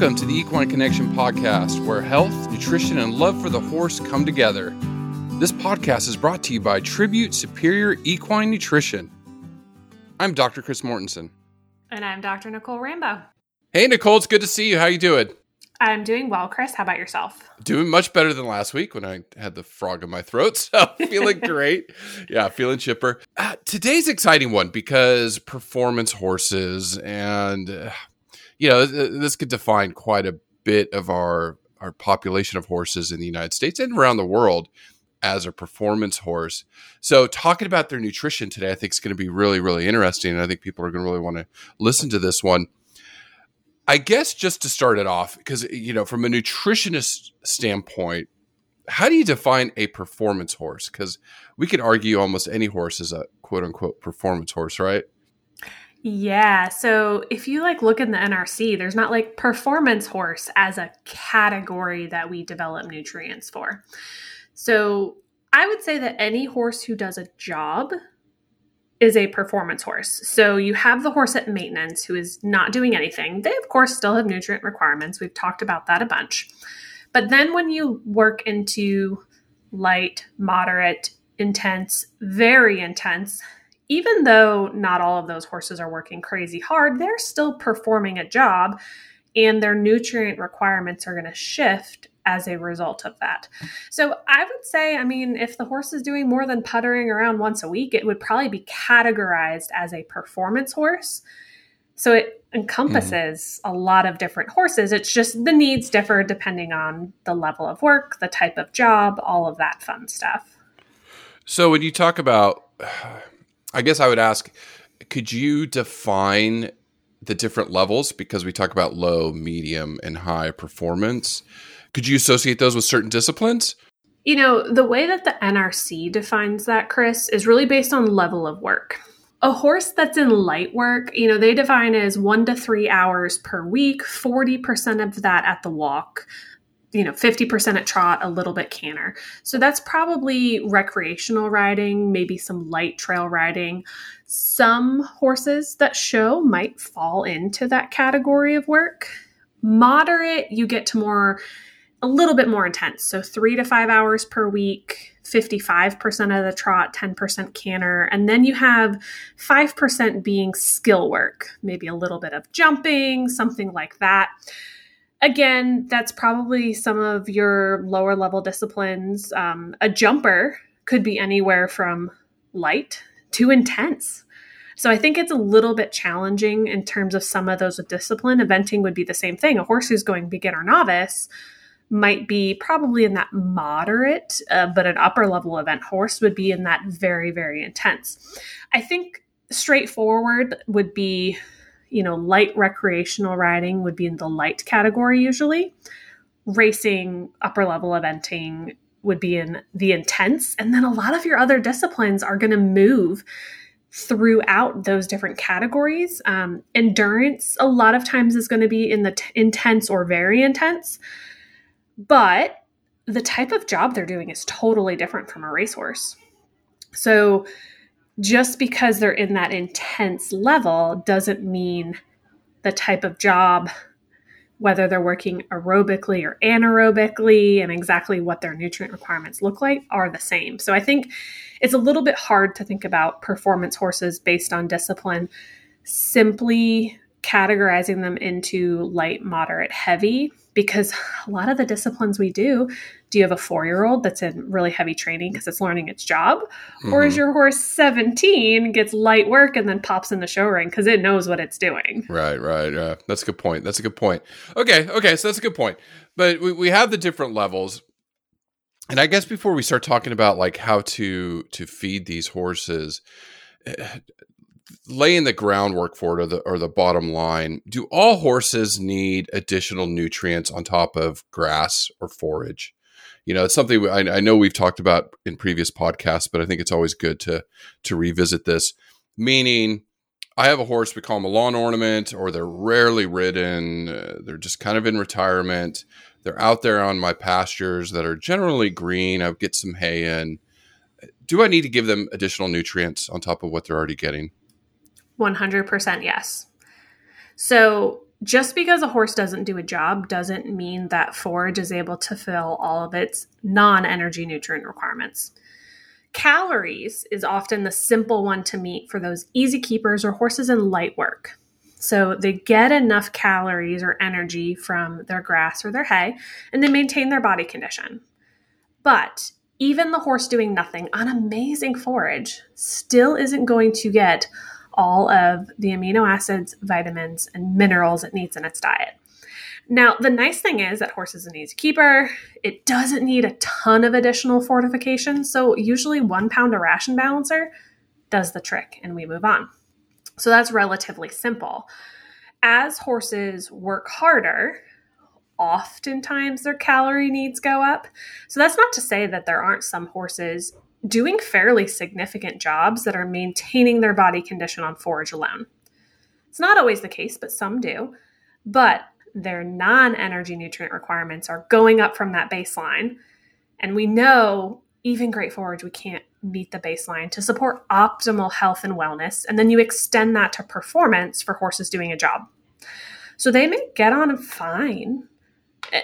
Welcome to the Equine Connection podcast, where health, nutrition, and love for the horse come together. This podcast is brought to you by Tribute Superior Equine Nutrition. I'm Dr. Chris Mortensen. And I'm Dr. Nicole Rambo. Hey, Nicole, it's good to see you. How you doing? I'm doing well, Chris. How about yourself? Doing much better than last week when I had the frog in my throat. So feeling great. yeah, feeling chipper. Uh, today's exciting one because performance horses and uh, you know, this could define quite a bit of our our population of horses in the United States and around the world as a performance horse. So talking about their nutrition today, I think is going to be really, really interesting. And I think people are going to really want to listen to this one. I guess just to start it off, because you know, from a nutritionist standpoint, how do you define a performance horse? Because we could argue almost any horse is a quote unquote performance horse, right? Yeah. So if you like look in the NRC, there's not like performance horse as a category that we develop nutrients for. So I would say that any horse who does a job is a performance horse. So you have the horse at maintenance who is not doing anything. They, of course, still have nutrient requirements. We've talked about that a bunch. But then when you work into light, moderate, intense, very intense, even though not all of those horses are working crazy hard, they're still performing a job and their nutrient requirements are going to shift as a result of that. So I would say, I mean, if the horse is doing more than puttering around once a week, it would probably be categorized as a performance horse. So it encompasses mm. a lot of different horses. It's just the needs differ depending on the level of work, the type of job, all of that fun stuff. So when you talk about I guess I would ask could you define the different levels because we talk about low, medium, and high performance? Could you associate those with certain disciplines? You know, the way that the NRC defines that, Chris, is really based on level of work. A horse that's in light work, you know, they define as one to three hours per week, 40% of that at the walk, you know 50% at trot a little bit canter. So that's probably recreational riding maybe some light trail riding. Some horses that show might fall into that category of work. Moderate you get to more a little bit more intense. So three to five hours per week 55% of the trot 10% canter. And then you have 5% being skill work maybe a little bit of jumping something like that again, that's probably some of your lower level disciplines. Um, a jumper could be anywhere from light to intense. So I think it's a little bit challenging in terms of some of those with discipline. Eventing would be the same thing. A horse who's going beginner novice might be probably in that moderate, uh, but an upper level event horse would be in that very, very intense. I think straightforward would be you know, light recreational riding would be in the light category usually. Racing, upper level eventing would be in the intense. And then a lot of your other disciplines are going to move throughout those different categories. Um, endurance, a lot of times, is going to be in the t- intense or very intense. But the type of job they're doing is totally different from a racehorse. So, just because they're in that intense level doesn't mean the type of job whether they're working aerobically or anaerobically and exactly what their nutrient requirements look like are the same. So I think it's a little bit hard to think about performance horses based on discipline simply categorizing them into light, moderate, heavy because a lot of the disciplines we do do you have a four year old that's in really heavy training because it's learning its job? Mm-hmm. or is mm-hmm. your horse 17 gets light work and then pops in the show ring because it knows what it's doing? Right right uh, that's a good point that's a good point. Okay okay so that's a good point. But we, we have the different levels. And i guess before we start talking about like how to to feed these horses eh, laying the groundwork for it or the, or the bottom line do all horses need additional nutrients on top of grass or forage? You know it's something I, I, know we've talked about in previous podcasts but i think it's always good to to revisit this. Meaning i have a horse we call them a lawn ornament or they're rarely ridden uh, they're just kind of in retirement. They're out there on my pastures that are generally green i get some hay in. Do i need to give them additional nutrients on top of what they're already getting 100% yes. So just because a horse doesn't do a job doesn't mean that forage is able to fill all of its non energy nutrient requirements. Calories is often the simple one to meet for those easy keepers or horses in light work. So they get enough calories or energy from their grass or their hay and they maintain their body condition. But even the horse doing nothing on amazing forage still isn't going to get all of the amino acids, vitamins, and minerals it needs in its diet. Now, the nice thing is that horse is an easy keeper. It doesn't need a ton of additional fortification. So, usually, one pound of ration balancer does the trick and we move on. So, that's relatively simple. As horses work harder, oftentimes their calorie needs go up. So, that's not to say that there aren't some horses doing fairly significant jobs that are maintaining their body condition on forage alone. It's not always the case, but some do. But their non energy nutrient requirements are going up from that baseline. And we know even great forage, we can't meet the baseline to support optimal health and wellness. And then you extend that to performance for horses doing a job. So they may get on fine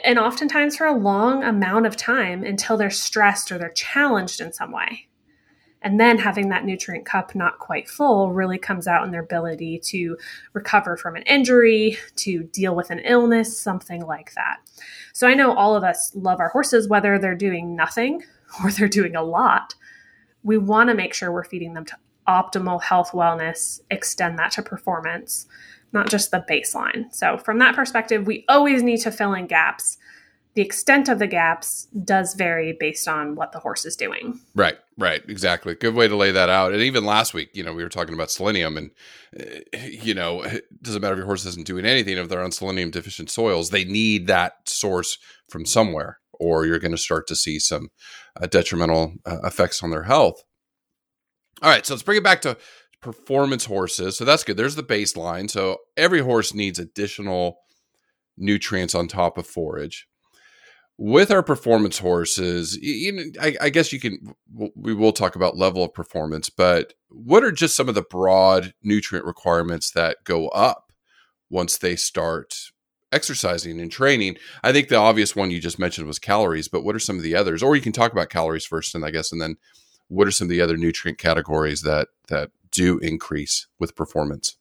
and oftentimes for a long amount of time until they're stressed or they're challenged in some way. And then having that nutrient cup not quite full really comes out in their ability to recover from an injury, to deal with an illness, something like that. So I know all of us love our horses, whether they're doing nothing or they're doing a lot. We want to make sure we're feeding them to optimal health, wellness, extend that to performance not just the baseline. So, from that perspective, we always need to fill in gaps. The extent of the gaps does vary based on what the horse is doing. Right, right, exactly. Good way to lay that out. And even last week, you know, we were talking about selenium, and uh, you know, it doesn't matter if your horse isn't doing anything if they're on selenium deficient soils. They need that source from somewhere, or you're going to start to see some uh, detrimental uh, effects on their health. All right, so let's bring it back to performance horses. So that's good. There's the baseline. So every horse needs additional nutrients on top of forage. With our performance horses, you know, I, I guess you can. We will talk about level of performance, but what are just some of the broad nutrient requirements that go up once they start exercising and training? I think the obvious one you just mentioned was calories, but what are some of the others? Or you can talk about calories first, and I guess, and then what are some of the other nutrient categories that that do increase with performance?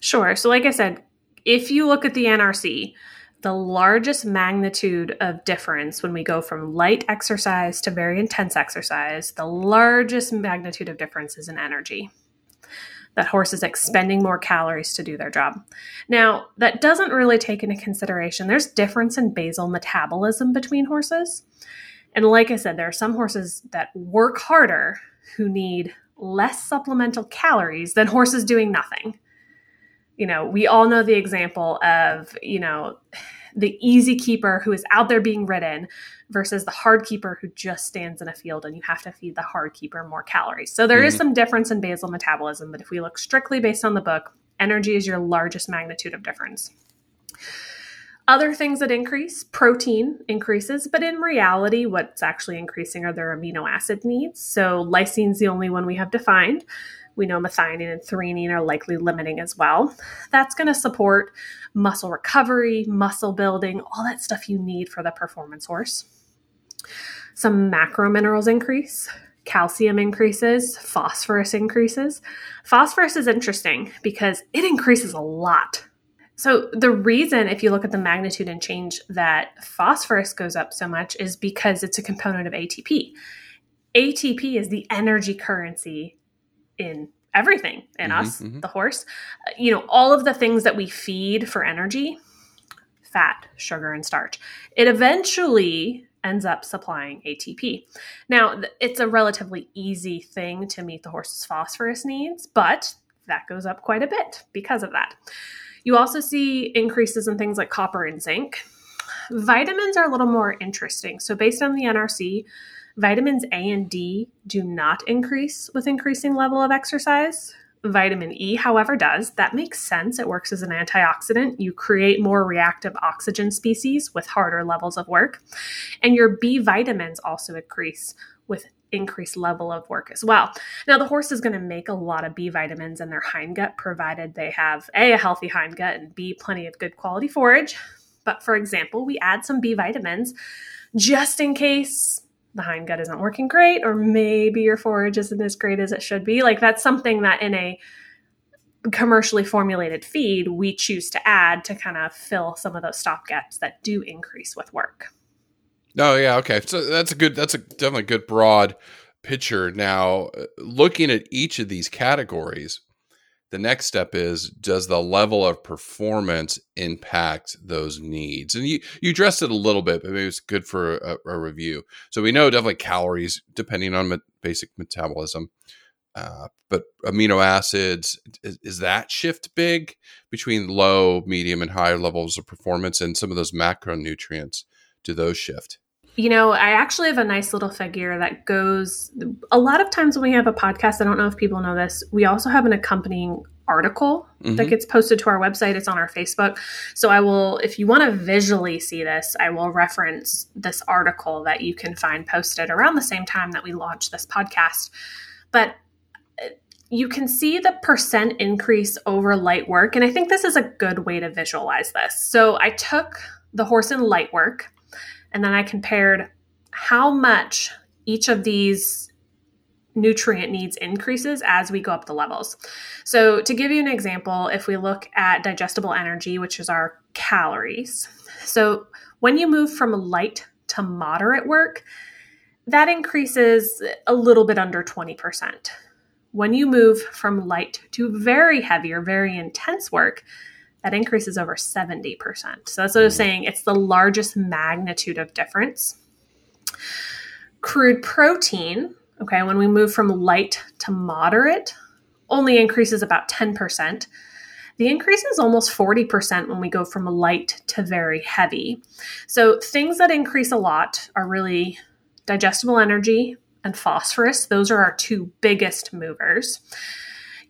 Sure. So, like I said, if you look at the NRC, the largest magnitude of difference when we go from light exercise to very intense exercise, the largest magnitude of difference is in energy. That horse is expending more calories to do their job. Now, that doesn't really take into consideration there's difference in basal metabolism between horses. And like I said, there are some horses that work harder who need less supplemental calories than horses doing nothing. You know, we all know the example of, you know, the easy keeper who is out there being ridden versus the hard keeper who just stands in a field and you have to feed the hard keeper more calories. So there mm-hmm. is some difference in basal metabolism, but if we look strictly based on the book, energy is your largest magnitude of difference. Other things that increase, protein increases, but in reality, what's actually increasing are their amino acid needs. So lysine is the only one we have defined. We know methionine and threonine are likely limiting as well. That's going to support muscle recovery, muscle building, all that stuff you need for the performance horse. Some macro minerals increase, calcium increases, phosphorus increases. Phosphorus is interesting because it increases a lot so, the reason, if you look at the magnitude and change that phosphorus goes up so much, is because it's a component of ATP. ATP is the energy currency in everything in mm-hmm, us, mm-hmm. the horse. You know, all of the things that we feed for energy fat, sugar, and starch. It eventually ends up supplying ATP. Now, it's a relatively easy thing to meet the horse's phosphorus needs, but that goes up quite a bit because of that. You also see increases in things like copper and zinc. Vitamins are a little more interesting. So, based on the NRC, vitamins A and D do not increase with increasing level of exercise. Vitamin E, however, does. That makes sense. It works as an antioxidant. You create more reactive oxygen species with harder levels of work. And your B vitamins also increase with increased level of work as well. Now, the horse is going to make a lot of B vitamins in their hindgut, provided they have A, a healthy hindgut, and B, plenty of good quality forage. But for example, we add some B vitamins just in case the hindgut isn't working great, or maybe your forage isn't as great as it should be. Like that's something that in a commercially formulated feed we choose to add to kind of fill some of those stop gaps that do increase with work. Oh yeah, okay. So that's a good that's a definitely good broad picture. Now, looking at each of these categories, the next step is does the level of performance impact those needs and you you addressed it a little bit but maybe it's good for a, a review so we know definitely calories depending on me- basic metabolism uh, but amino acids is, is, that shift big between low medium and high levels of performance and some of those macronutrients do those shift you know, I actually have a nice little figure that goes a lot of times when we have a podcast, I don't know if people know this, we also have an accompanying article mm-hmm. that gets posted to our website. It's on our Facebook. So I will, if you want to visually see this, I will reference this article that you can find posted around the same time that we launch this podcast. But uh, you can see the percent increase over light work. And I think this is a good way to visualize this. So I took the horse in light work and then I compared how much each of these nutrient needs increases as we go up the levels. So, to give you an example, if we look at digestible energy, which is our calories, so when you move from light to moderate work, that increases a little bit under 20%. When you move from light to very heavy or very intense work, that increases over 70%. So that's what I'm mm. saying. It's the largest magnitude of difference. Crude protein, okay, when we move from light to moderate, only increases about 10%. The increase is almost 40% when we go from light to very heavy. So things that increase a lot are really digestible energy and phosphorus. Those are our two biggest movers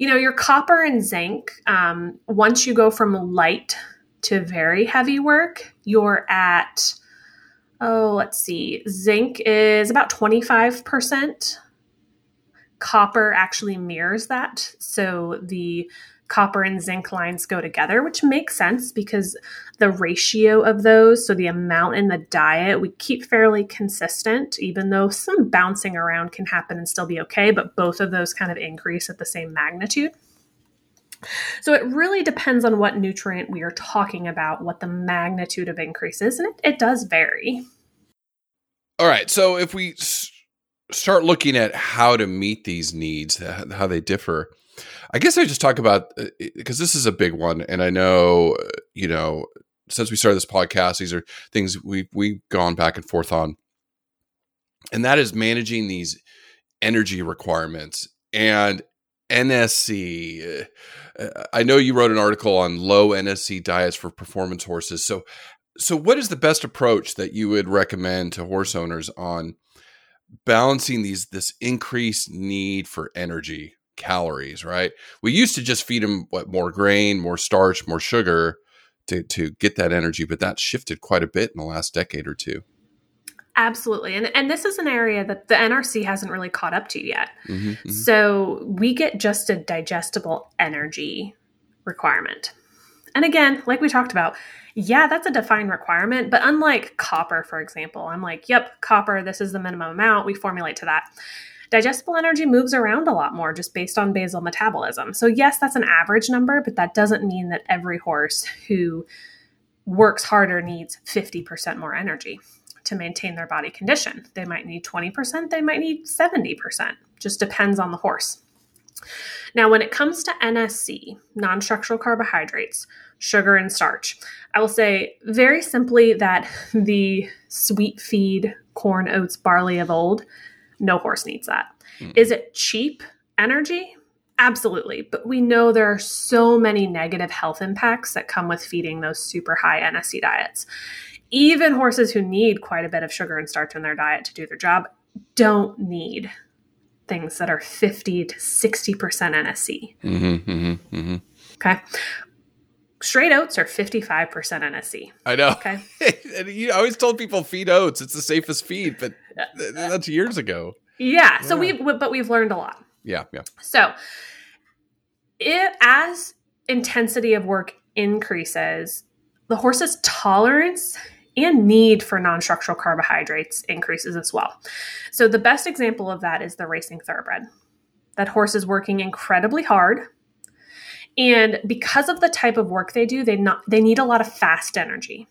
you know, your copper and zinc, um, once you go from light to very heavy work, you're at, oh, let's see, zinc is about 25%. Copper actually mirrors that. So the copper and zinc lines go together, which makes sense because the ratio of those, so the amount in the diet, we keep fairly consistent, even though some bouncing around can happen and still be okay, but both of those kind of increase at the same magnitude. So it really depends on what nutrient we are talking about, what the magnitude of increase is, and it, it does vary. All right. So if we s- start looking at how to meet these needs, how they differ, I guess I just talk about because uh, this is a big one, and I know you know since we started this podcast, these are things we we've gone back and forth on, and that is managing these energy requirements and NSC. Uh, I know you wrote an article on low NSC diets for performance horses. So, so what is the best approach that you would recommend to horse owners on balancing these this increased need for energy calories, right? We used to just feed them what more grain, more starch, more sugar to to get that energy, but that shifted quite a bit in the last decade or two. Absolutely. And and this is an area that the NRC hasn't really caught up to yet. Mm-hmm, mm-hmm. So we get just a digestible energy requirement. And again, like we talked about, yeah, that's a defined requirement, but unlike copper, for example, I'm like, yep, copper, this is the minimum amount, we formulate to that digestible energy moves around a lot more just based on basal metabolism. So, yes, that's an average number, but that doesn't mean that every horse who works harder needs 50% more energy to maintain their body condition. They might need 20%, they might need 70%. Just depends on the horse. Now, when it comes to NSC, non structural carbohydrates, sugar, and starch, I will say very simply that the sweet feed corn, oats, barley of old no horse needs that. Mm. Is it cheap energy? Absolutely. But we know there are so many negative health impacts that come with feeding those super high NSC diets. Even horses who need quite a bit of sugar and starch in their diet to do their job don't need things that are 50 to 60% NSC. Mm-hmm, mm-hmm, mm-hmm. Okay. Straight oats are 55% NSC. I know. Okay. and you always told people feed oats. It's the safest feed, but that's years ago. Yeah. So yeah. we but we've learned a lot. Yeah, yeah. So it as intensity of work increases, the horse's tolerance and need for non-structural carbohydrates increases as well. So the best example of that is the racing thoroughbred. That horse is working incredibly hard. And because of the type of work they do, they not they need a lot of fast energy.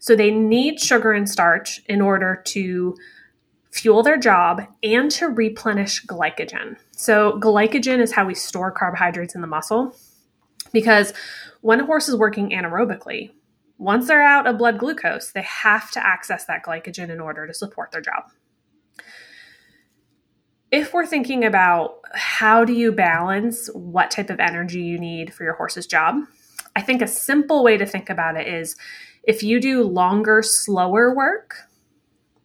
So they need sugar and starch in order to fuel their job and to replenish glycogen. So glycogen is how we store carbohydrates in the muscle because when a horse is working anaerobically, once they're out of blood glucose, they have to access that glycogen in order to support their job. If we're thinking about how do you balance what type of energy you need for your horse's job, I think a simple way to think about it is if you do longer, slower work,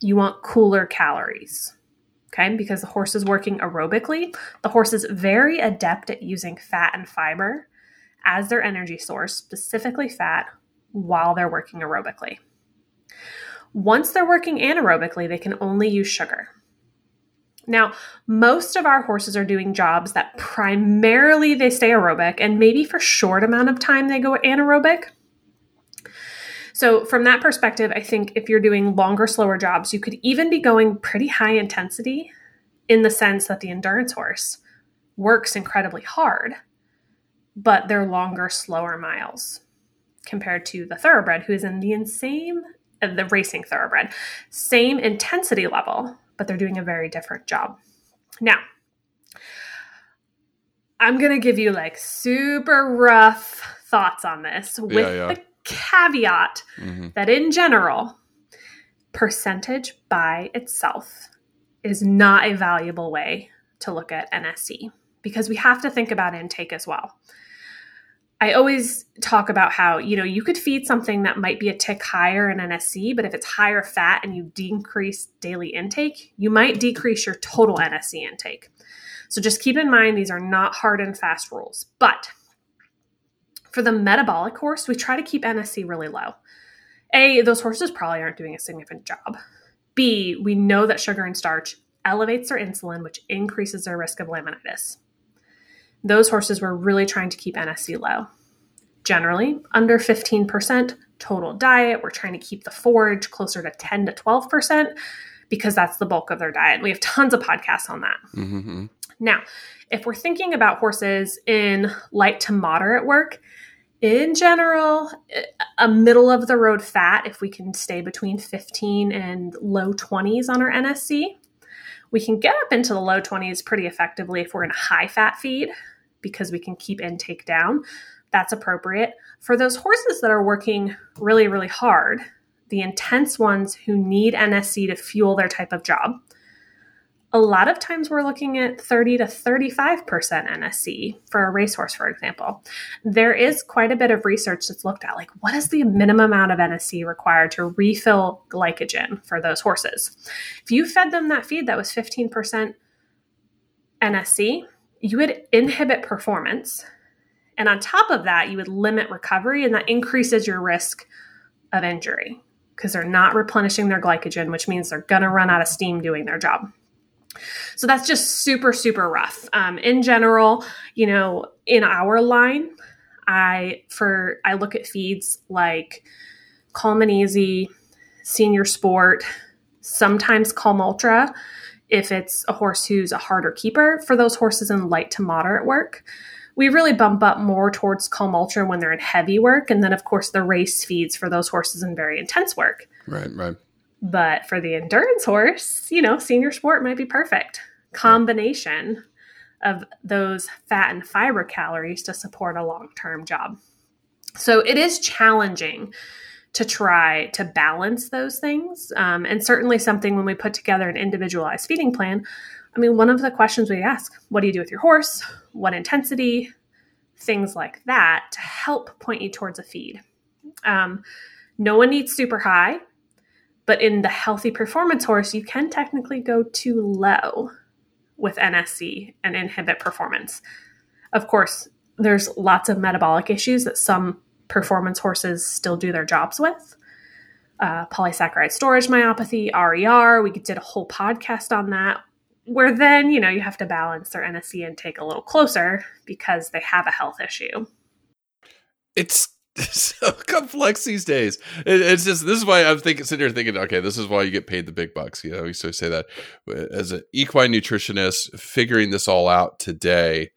you want cooler calories. Okay, because the horse is working aerobically, the horse is very adept at using fat and fiber as their energy source, specifically fat, while they're working aerobically. Once they're working anaerobically, they can only use sugar. Now, most of our horses are doing jobs that primarily they stay aerobic and maybe for short amount of time they go anaerobic. So, from that perspective, I think if you're doing longer, slower jobs, you could even be going pretty high intensity in the sense that the endurance horse works incredibly hard, but they're longer, slower miles compared to the thoroughbred who is in the same the racing thoroughbred same intensity level but they're doing a very different job now i'm going to give you like super rough thoughts on this with yeah, yeah. the caveat mm-hmm. that in general percentage by itself is not a valuable way to look at nsc because we have to think about intake as well I always talk about how, you know, you could feed something that might be a tick higher in NSC, but if it's higher fat and you decrease daily intake, you might decrease your total NSC intake. So just keep in mind these are not hard and fast rules. But for the metabolic horse, we try to keep NSC really low. A, those horses probably aren't doing a significant job. B, we know that sugar and starch elevates their insulin, which increases their risk of laminitis those horses were really trying to keep NSC low. Generally, under 15% total diet. We're trying to keep the forage closer to 10 to 12% because that's the bulk of their diet. We have tons of podcasts on that. Mm-hmm. Now, if we're thinking about horses in light to moderate work, in general, a middle of the road fat, if we can stay between 15 and low 20s on our NSC, we can get up into the low 20s pretty effectively if we're in a high fat feed because we can keep intake down, that's appropriate. For those horses that are working really, really hard, the intense ones who need NSC to fuel their type of job, a lot of times we're looking at 30 to 35% NSC for a racehorse, for example. There is quite a bit of research that's looked at like what is the minimum amount of NSC required to refill glycogen for those horses? If you fed them that feed that was 15% NSC, you would inhibit performance. And on top of that, you would limit recovery, and that increases your risk of injury because they're not replenishing their glycogen, which means they're going to run out of steam doing their job. So that's just super, super rough. Um, in general, you know, in our line, I for I look at feeds like Calm and Easy, Senior Sport, sometimes Kalm Ultra if it's a horse who's a harder keeper for those horses in light to moderate work. We really bump up more towards Kalm Ultra when they're in heavy work. And then, of course, the race feeds for those horses in very intense work. Right, right. But for the endurance horse, you know, senior sport might be perfect. Combination of those fat and fiber calories to support a long term job. So it is challenging to try to balance those things. Um, and certainly something when we put together an individualized feeding plan. I mean, one of the questions we ask what do you do with your horse? What intensity? Things like that to help point you towards a feed. Um, no one needs super high, but in the healthy performance horse, you can technically go too low with NSC and inhibit performance. Of course, there's lots of metabolic issues that some performance horses still do their jobs with. Uh, polysaccharide storage myopathy, RER. We did a whole podcast on that. where then, you know, you have to balance their NSC intake a little closer because they have a health issue. It's so complex these days. It, it's just this is why I'm thinking, sitting here thinking, okay, this is why you get paid the big bucks. You know, we to say that as an equine nutritionist, figuring this all out today,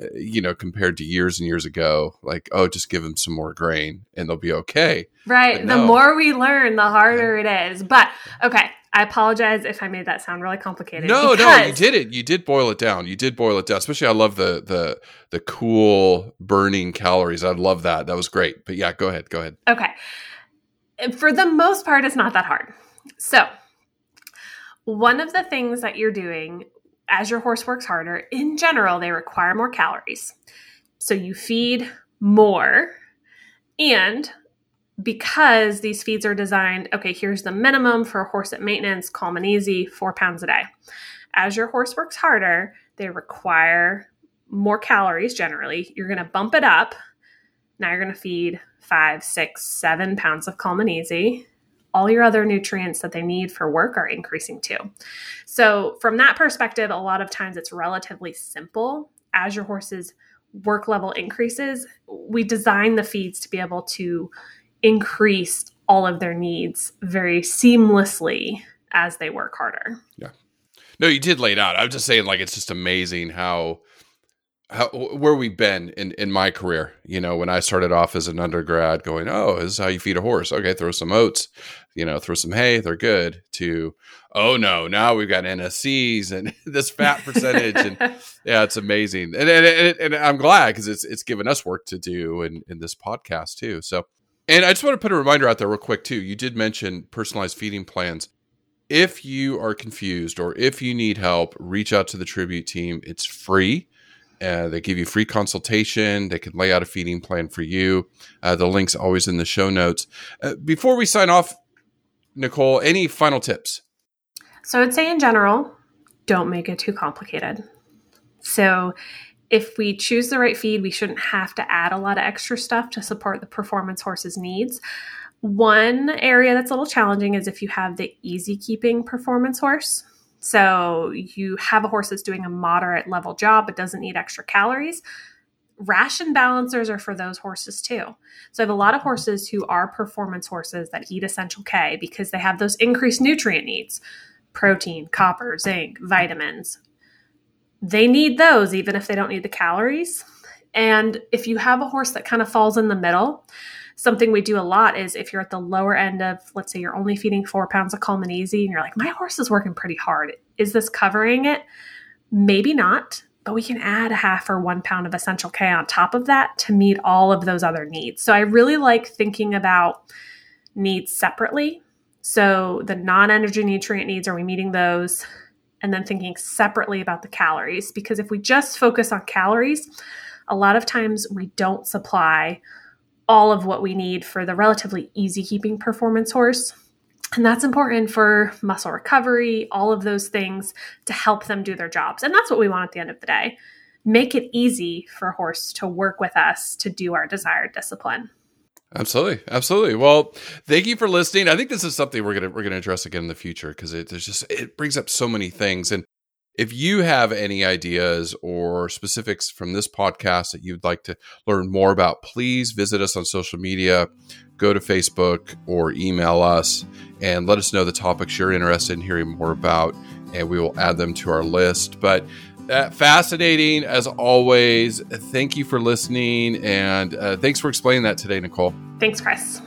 Uh, you know, compared to years and years ago, like, oh, just give them some more grain and they'll be okay. Right. No. The more we learn, the harder it is. But okay, I apologize if I made that sound really complicated. No, no, you did it. You did boil it down. You did boil it down. Especially, I love the the the cool burning calories. I love that. That was great. But yeah, go ahead. Go ahead. Okay. For the most part, it's not that hard. So, one of the things that you're doing as your horse works harder, in general, they require more calories. So you feed more and because these feeds are designed, okay, here's the minimum for a horse at maintenance, calm and easy, four pounds a day. As your horse works harder, they require more calories generally. You're going to bump it up. Now you're going to feed five, six, seven pounds of calm and easy. All your other nutrients that they need for work are increasing too. So, from that perspective, a lot of times it's relatively simple. As your horse's work level increases, we design the feeds to be able to increase all of their needs very seamlessly as they work harder. Yeah. No, you did lay it out. I was just saying, like, it's just amazing how how where we've been in in my career. You know, when I started off as an undergrad, going, "Oh, this is how you feed a horse." Okay, throw some oats, you know, throw some hay, they're good. To, oh no, now we've got NSCs and this fat percentage, and yeah, it's amazing. And and, and, and I'm glad because it's it's given us work to do in in this podcast too. So and I just want to put a reminder out there real quick too. You did mention personalized feeding plans. If you are confused or if you need help, reach out to the Tribute team. It's free. Uh, they give you free consultation. They can lay out a feeding plan for you. Uh, the link's always in the show notes. Uh, before we sign off, Nicole, any final tips? So I'd say in general, don't make it too complicated. So if we choose the right feed, we shouldn't have to add a lot of extra stuff to support the performance horse's needs. One area that's a little challenging is if you have the easy keeping performance horse. So you have a horse that's doing a moderate level job but doesn't need extra calories. Ration balancers are for those horses too. So I have a lot of mm-hmm. horses who are performance horses that eat essential K because they have those increased nutrient needs protein, copper, zinc, vitamins, they need those even if they don't need the calories. And if you have a horse that kind of falls in the middle, something we do a lot is if you're at the lower end of, let's say you're only feeding four pounds of easy, and you're like, my horse is working pretty hard. Is this covering it? Maybe not, but we can add a half or one pound of essential K on top of that to meet all of those other needs. So I really like thinking about needs separately. So the non energy nutrient needs, are we meeting those? and then thinking separately about the calories. Because if we just focus on calories, a lot of times we don't supply all of what we need for the relatively easy keeping performance horse. And that's important for muscle recovery, all of those things to help them do their jobs. And that's what we want at the end of the day. Make it easy for a horse to work with us to do our desired discipline. Absolutely, absolutely. Well, thank you for listening. I think this is something we're gonna we're gonna address again in the future because it there's just it brings up so many things. And if you have any ideas or specifics from this podcast that you'd like to learn more about, please visit us on social media. Go to Facebook or email us and let us know the topics you're interested in hearing more about, and we will add them to our list. But uh, fascinating as always. Thank you for listening, and uh, thanks for explaining that today, Nicole. Thanks, Chris.